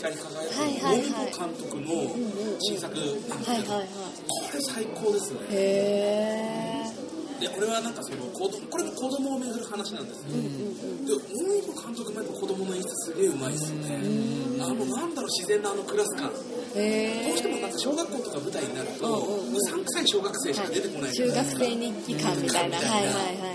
て光り輝くはいはいはい。森本監督の新作。なんですけど、はいはいはいこれ最高ですねへえでこれはなんかその子供これも子供を巡る話なんですよ、で森本監督もやっぱ子供の演出すげえうまいですよね、あのなんだろう自然なあのクラス感。へどうしてもなんか小学校とか舞台になると、うさんくさい小学生しか出てこないじゃ中ないですか。学生日記館みたいな。みたいな。はいはいはい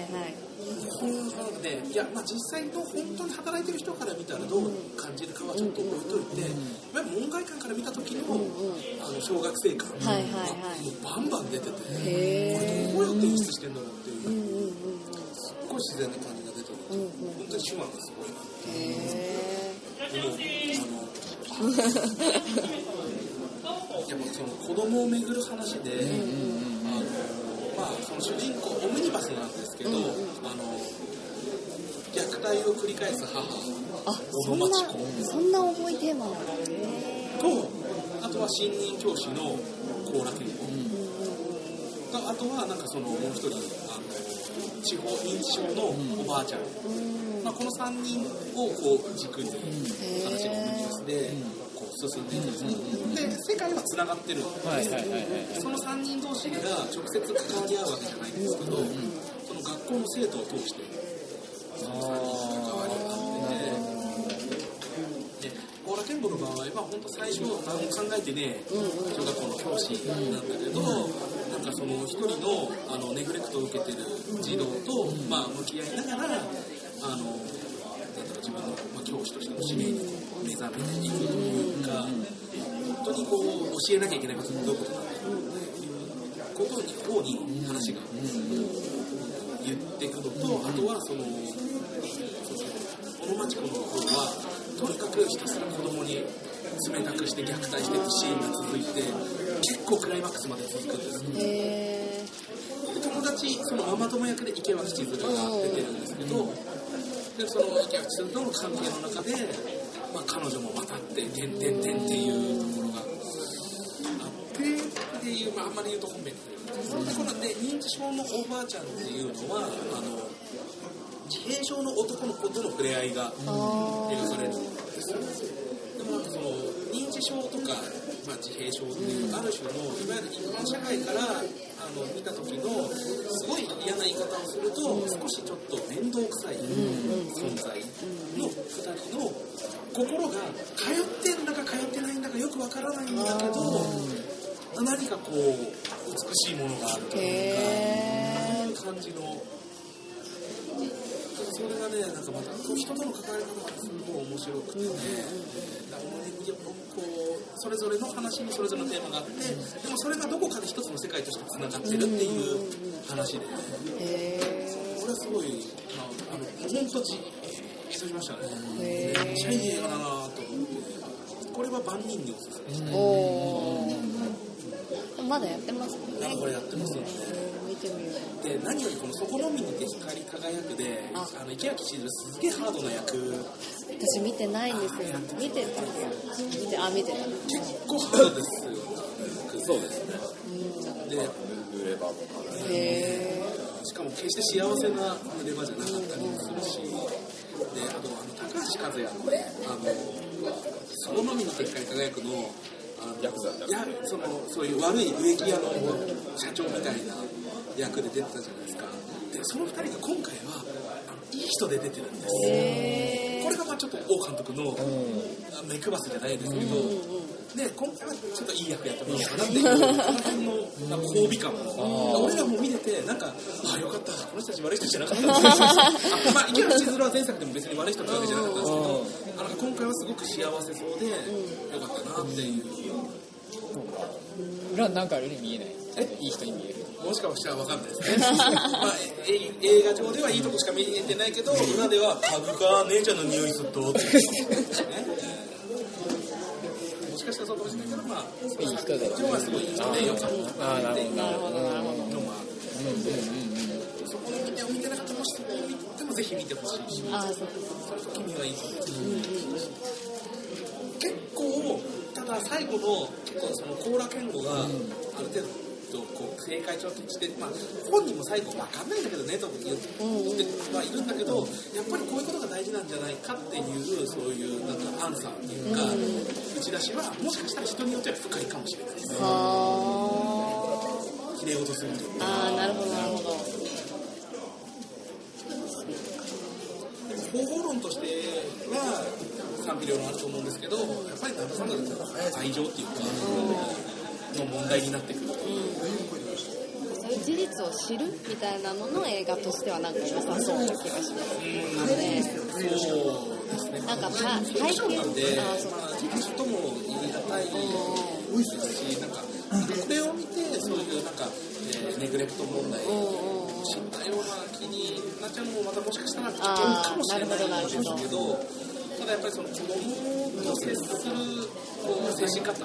いや、まあ、実際の本当に働いてる人から見たらどう感じるかはちょっと置いといて、いわゆる門外観から見た時の,、あの小学生感が、はいはいはい。もうバンバン出てて、こへれどうやって演出してんだろうっていう、うんうんうん。すっごい自然な感じが出てる、うんうん。本当に手腕がすごいなへでもあのやっぱその子供を巡る話で、あのまあその主人公オムニバスなんですけど、あの虐待を繰り返す母。あそんなそんな重いテーマなんだ。へとあとは新任教師の高良健吾とあとはなんかそのもう一人あの地方認知症のおばあちゃん、まあ、この3人をこう軸に話がオムニバスでこう進んでいくんですけどで世界はつながってるんですはいはいはいはい。その3人同士が直接関わり合うわけじゃないんですけど、その学校の生徒を通してその3人が関わり合ってて、で、高良健吾の場合は本当最初何も考えてね、小学校の教師なんだけど、なんかその一人のあのネグレクトを受けてる児童と、まあ、向き合いながら、あの、自分の、まあ、教師としての使命にこう目覚めていくというか、本当にこう教えなきゃいけないことってどういうことなんだろうっていうこ方に話が言っていくのと、あとはその、小野町子の方は、とにかくひたすら子供に冷たくして虐待してってシーンが続いて、結構クライマックスまで続くんです。で友達、そのママ友役で池脇千鶴が出てるんですけど、でその池脇千鶴との関係の中で、まあ、彼女もまたって、てんてんてんっていうところいう、まあ、あんまり言うと本編になるんですけど、それでこのね、認知症のおばあちゃんっていうのは、あの、自閉症の男の子との触れ合いが描かれるんですよ。でもなんかその認知症とか、まあ、自閉症っていうある種のいわゆる一般社会からあの見た時のすごい嫌な言い方をすると少しちょっと面倒くさい存在の2人の心が通ってんだか通ってないんだかよくわからないんだけど何かこう美しいものがあるというか。へいう感じのそれがねなんかまた人との関わり方がすごい面白くてね、だからこうそれぞれの話にそれぞれのテーマがあってでもそれがどこかで一つの世界としてつながってるっていう話で、えへこれはすごい、まあ、あの本当じーっとしましたね。えめっちゃいい映画だなと思ってこれは万人におすすめしたいまだやってます。なんかこれやってますよね見てみよう。で何よりこの「そこのみにて光り輝くで」あ。あの池脇千鶴すげえハードな役。私見てないんですよ。見てた見てあ見てた。結構ハードですよ。そうですね。で濡れ場もかなへしかも決して幸せな濡れ場じゃなかったりもするし。であとあの高橋和也のあの「そこのみにて光り輝くの」あのヤクザいいやそのそういう悪い植木屋の社長みたいな役で出てたじゃないですか。でその2人が今回はいい人で出てるんです。えこれがまあちょっと王監督の目配せじゃないですけど、で今回はちょっといい役やってもらおうかなっていう、この辺の褒美感も、俺らも見てて、なんか、ああ、よかった、この人たち悪い人じゃなかった まあ、池内千鶴は前作でも別に悪い人ってわけじゃなかったんですけど、あの今回はすごく幸せそうで、よかったなっていう。裏なんかあるに見えないえ？いい人に見えるもしかしたら分かんないですね。まあ、え映画上ではいいとこしか見えてないけど、裏では、タグか姉ちゃんの匂いすると、って。もしかしたらそうかもしれないけど、まあ、いい人だ今日はすごいいい人でよかったなるほどなるほどなるほどのもある。そこの見てを見てなかったもしそこを見てもぜひ見てほしいし、あそうその時にはいいと思う。結構、ただ最後の、結構その、甲羅健吾が、ある程度、とこう正解ちょっとして、まあ、本人も最後分かんないんだけどねと言ってはいるんだけどやっぱりこういうことが大事なんじゃないかっていうそういうなんかアンサーっていうか、打ち出しはもしかしたら人によっては深いかもしれない。ですはきれい事するとあなるほどなるほど。方法論としては賛否両論あると思うんですけどやっぱり旦那さんだったら愛情っていうか、の問題になってくる。とそういう事実を知るみたいなのの映画としてはなんか良さそうな気がしますねそうですねなんかたフィクションなんで事実とも言い難いですしなんかこれを見てそういうなんか、えーネグレクト問題を知ったような気になっちゃうのもまたもしかしたら危険かもしれないんですけどただやっぱりその子供と接するこう接し方、い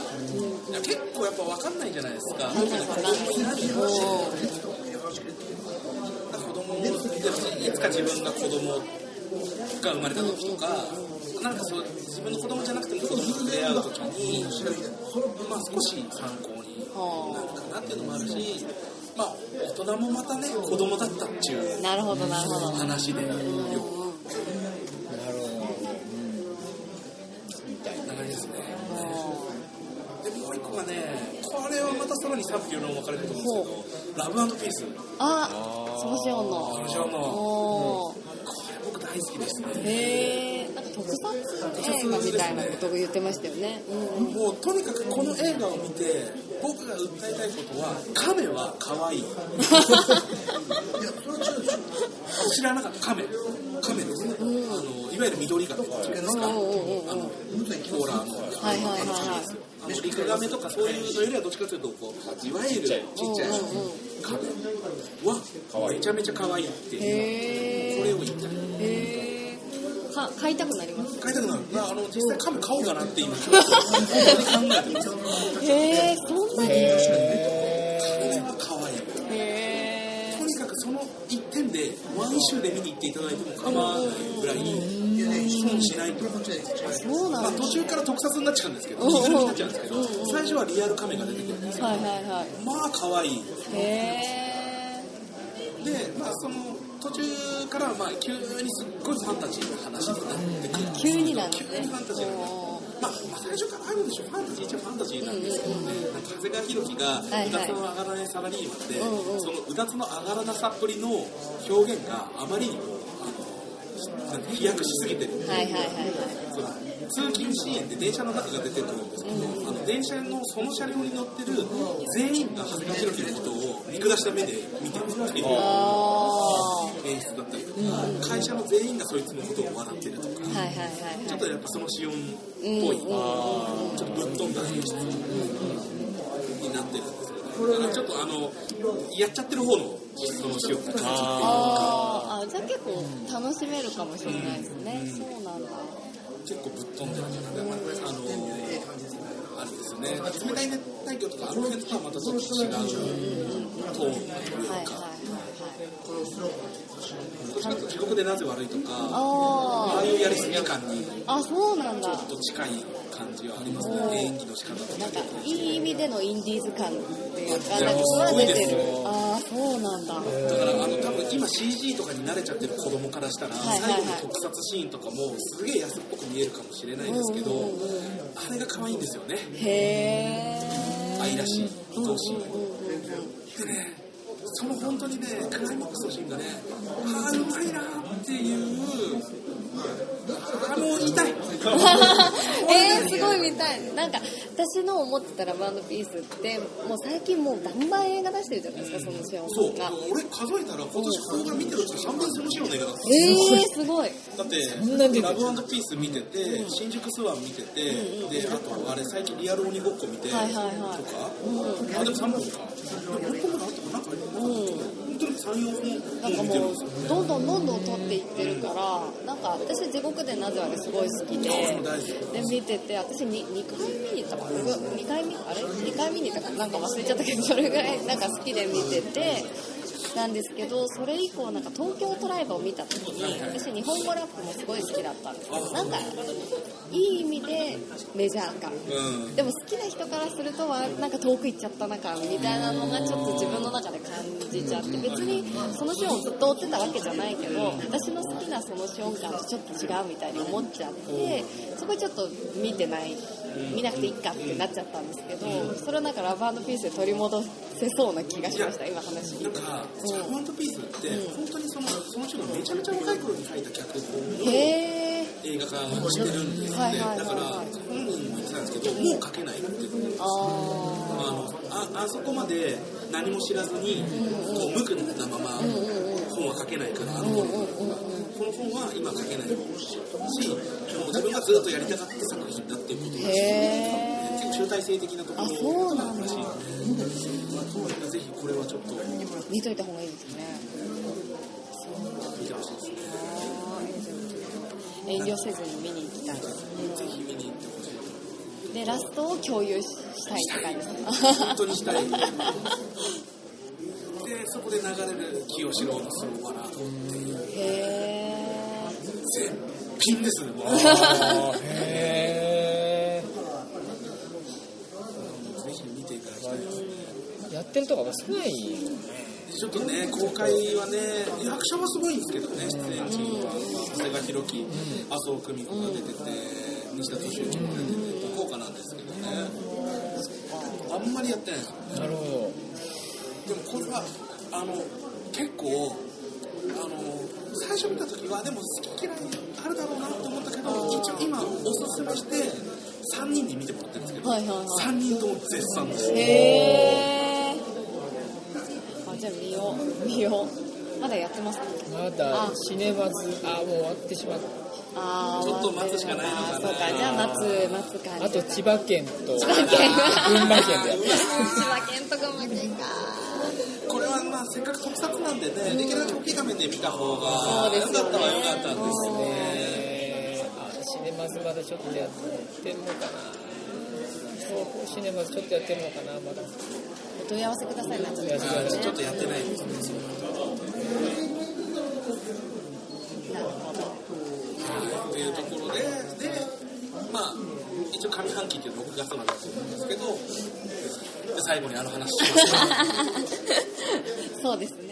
や結構やっぱ分かんないじゃないですか、子供いないし、子供いつか自分が子供が生まれた時とか、なんかそう自分の子供じゃなくても子供と触れ合う時に、まあ、少し参考になるかなっていうのもあるし、まあ、大人もまたね子供だったっていうなるほどなるほど。話でよくなるほどみたいな流れですね。でもう一個がね、これはまたさらに賛否両論分かれると思うんですけど、ラブピース、あそのシオンのそのシオンのこれ僕大好きですね。へえなんか特撮映画みたいなことを言ってましたよねうんうんもうとにかくこの映画を見て、僕が訴えたいことは、亀は可愛い。知らなかった、亀。亀ですね。あのいわゆる緑亀っていうんですか。あの、うんうんうんうんホーラーの。はいはいはいはいあのリクガメとかそういうのよりはどっちかというとこういわゆるちっちゃい亀はめちゃめちゃ可愛いっていう。へこれを言いた。いえか買いたくなります。買いたくなる。まああの実際亀買おうかなって今。ちょっと本当に考えてますへえそんなに？へ亀は可愛い。えとにかくその一点でワンシューで見に行っていただいても構わないぐらい損しないとまあ、そうなんだ途中から特撮になっちゃうんですけど、二重になっちゃうんですけど、最初はリアル亀が出てくるんですよ。はいはいはい。まあ可愛い。へえで、まあその途中からまあ急にすっごいファンタジーの話になってくる急になんですね。急にファンタジーのおまあ、まあ最初からあるんでしょ。ファンタジー一応ファンタジーなんですけどね、なんか長谷川博己がはいうはいだつの上がらないサラリーマンで、うんうんそのうだつの上がらなさっぷりの表現があまりにもあの飛躍しすぎて。るーはいはいはいはい通勤支援で電車の中が出てくるんですけど、あの電車のその車両に乗ってる全員が長谷川博己のことを見下した目で見てるっていう。あ演出だったりとか、会社の全員がそいつのことを笑ってるとか、ーはいはいはい。ちょっとやっぱそのシオンっうんぽい、うん。ちょっとぶっ飛んだ演出ちょっとあの、やっちゃってる。方のそのシオンな感じっていうか、あーあじゃあ結構楽しめるかもしれないですね、そうなんだ結構ぶっ飛んでるんじゃないかな。あの、あれですよね、冷たい熱帯魚とかあの辺とはまたちょっと違うトーンというか、ちかというと地獄でなぜ悪いとか、あああいうやりすぎ感にああそうなんだ。ちょっと近い感じはありますね、演技の仕方とか。なんかいい意味でのインディーズ感っていうかなんかすごい出てるですよ。ああそうなんだ。だからあの多分今 CG とかに慣れちゃってる子供からしたら、最後の特撮シーンとかもすげえ安っぽく見えるかもしれないんですけど、あれが可愛いんですよね。へえ愛らしい愛おしい、うんうんうんでねその本当にねクライマックスのシーンがねああうまいなっていうあもう言いたい。えー、すごい見たい。なんか私の思ってたラブピースってもう最近もうバンバン映画出してるじゃないですかそのシオンそう俺数えたら今年邦画見てるうち3分そのシーンの映画だったえー、すごいだって、ラブピース見てて、新宿スワン見てて、で、あと、あれ、最近リアル鬼ごっこ見て、とか、はいはいはいあ、でも3本か。でも6本ぐらいあったかななんか、本当に3、4なんかも。うどんどんどんどん撮っていってるからなんか私地獄でなぜあれすごい好きでで見てて私 2, 2回見に行ったかな？2回見あれ？2回見に行ったかなんか忘れちゃったけどそれぐらいなんか好きで見ててなんですけどそれ以降なんか東京トライブを見た時に私日本語ラップもすごい好きだったんですけどなんかいい意味でメジャー感うん。でも好きな人からするとはなんか遠く行っちゃったな感みたいなのがちょっと自分の中で感じちゃって別にそのシオンをずっと追ってたわけじゃないけど私の好きなそのシオン感とちょっと違うみたいに思っちゃってそこちょっと見てない見なくていいかってなっちゃったんですけどそれをなんかラブピースで取り戻せそうな気がしました今話。なんか、うん。ラブピースって、本当にそのその人がめちゃめちゃ若い頃に書いた脚本を映画化してるんでいはいはいはい。だから、本人も言ってたんですけど、もう書けないって言ってるああのああそこまで何も知らずに、こう無垢なまま本は書けないから、あのこの本は今書けないし、もう自分がずっとやりたかった作品だっていうことーだし、へ結構集大成的なところあそうなんだらしいので、ぜひこれはちょっとえ見といた方がいいですね。見てほしいですね。あー遠慮せずに見に行きたい。ぜひ見に行ってほしい。でラストを共有したいって感じ。ですね本当にしたい。で、そこで流れる清志郎のスローバラードっていうへえ絶品ですね、もう。へぜひ見ていただきたい。ですね。ーやってるとこが少ないちょっとね、公開はね、役者はすごいんですけどね、出演陣は、長谷川博己、麻生久美子が出てて、西田敏行も出てて、豪華なんですけどね、あんまりやってないんですよ。なるほどでもこれは、あの、結構、あの、最初見た時は、でも好き嫌いあるだろうなって思ったけど、一応今、おすすめして、3人に見てもらってるんですけど、はいはいはい。3人とも絶賛です。へえあじゃあ見よう。見よう。まだやってますか？まだシネマズあもう終わってしまったあーちょっと待つしかないのかな。そうかじゃあ待つ待つ感じあと千葉県と千葉県。群馬県でやって千葉県と群馬県か。これはまあせっかく特撮なんでね、できるだけ大きい画面で見た方がよかったはよかったんですね。シネマズまだちょっとやってんのかな。そうシネマズちょっとやってるのかなまだ。お問い合わせくださいなちょっとやってないですね。なるほどというところで、で、まあ、一応上半期っていうの6月までだと思うんですけど、で最後にあの話します。そうですね。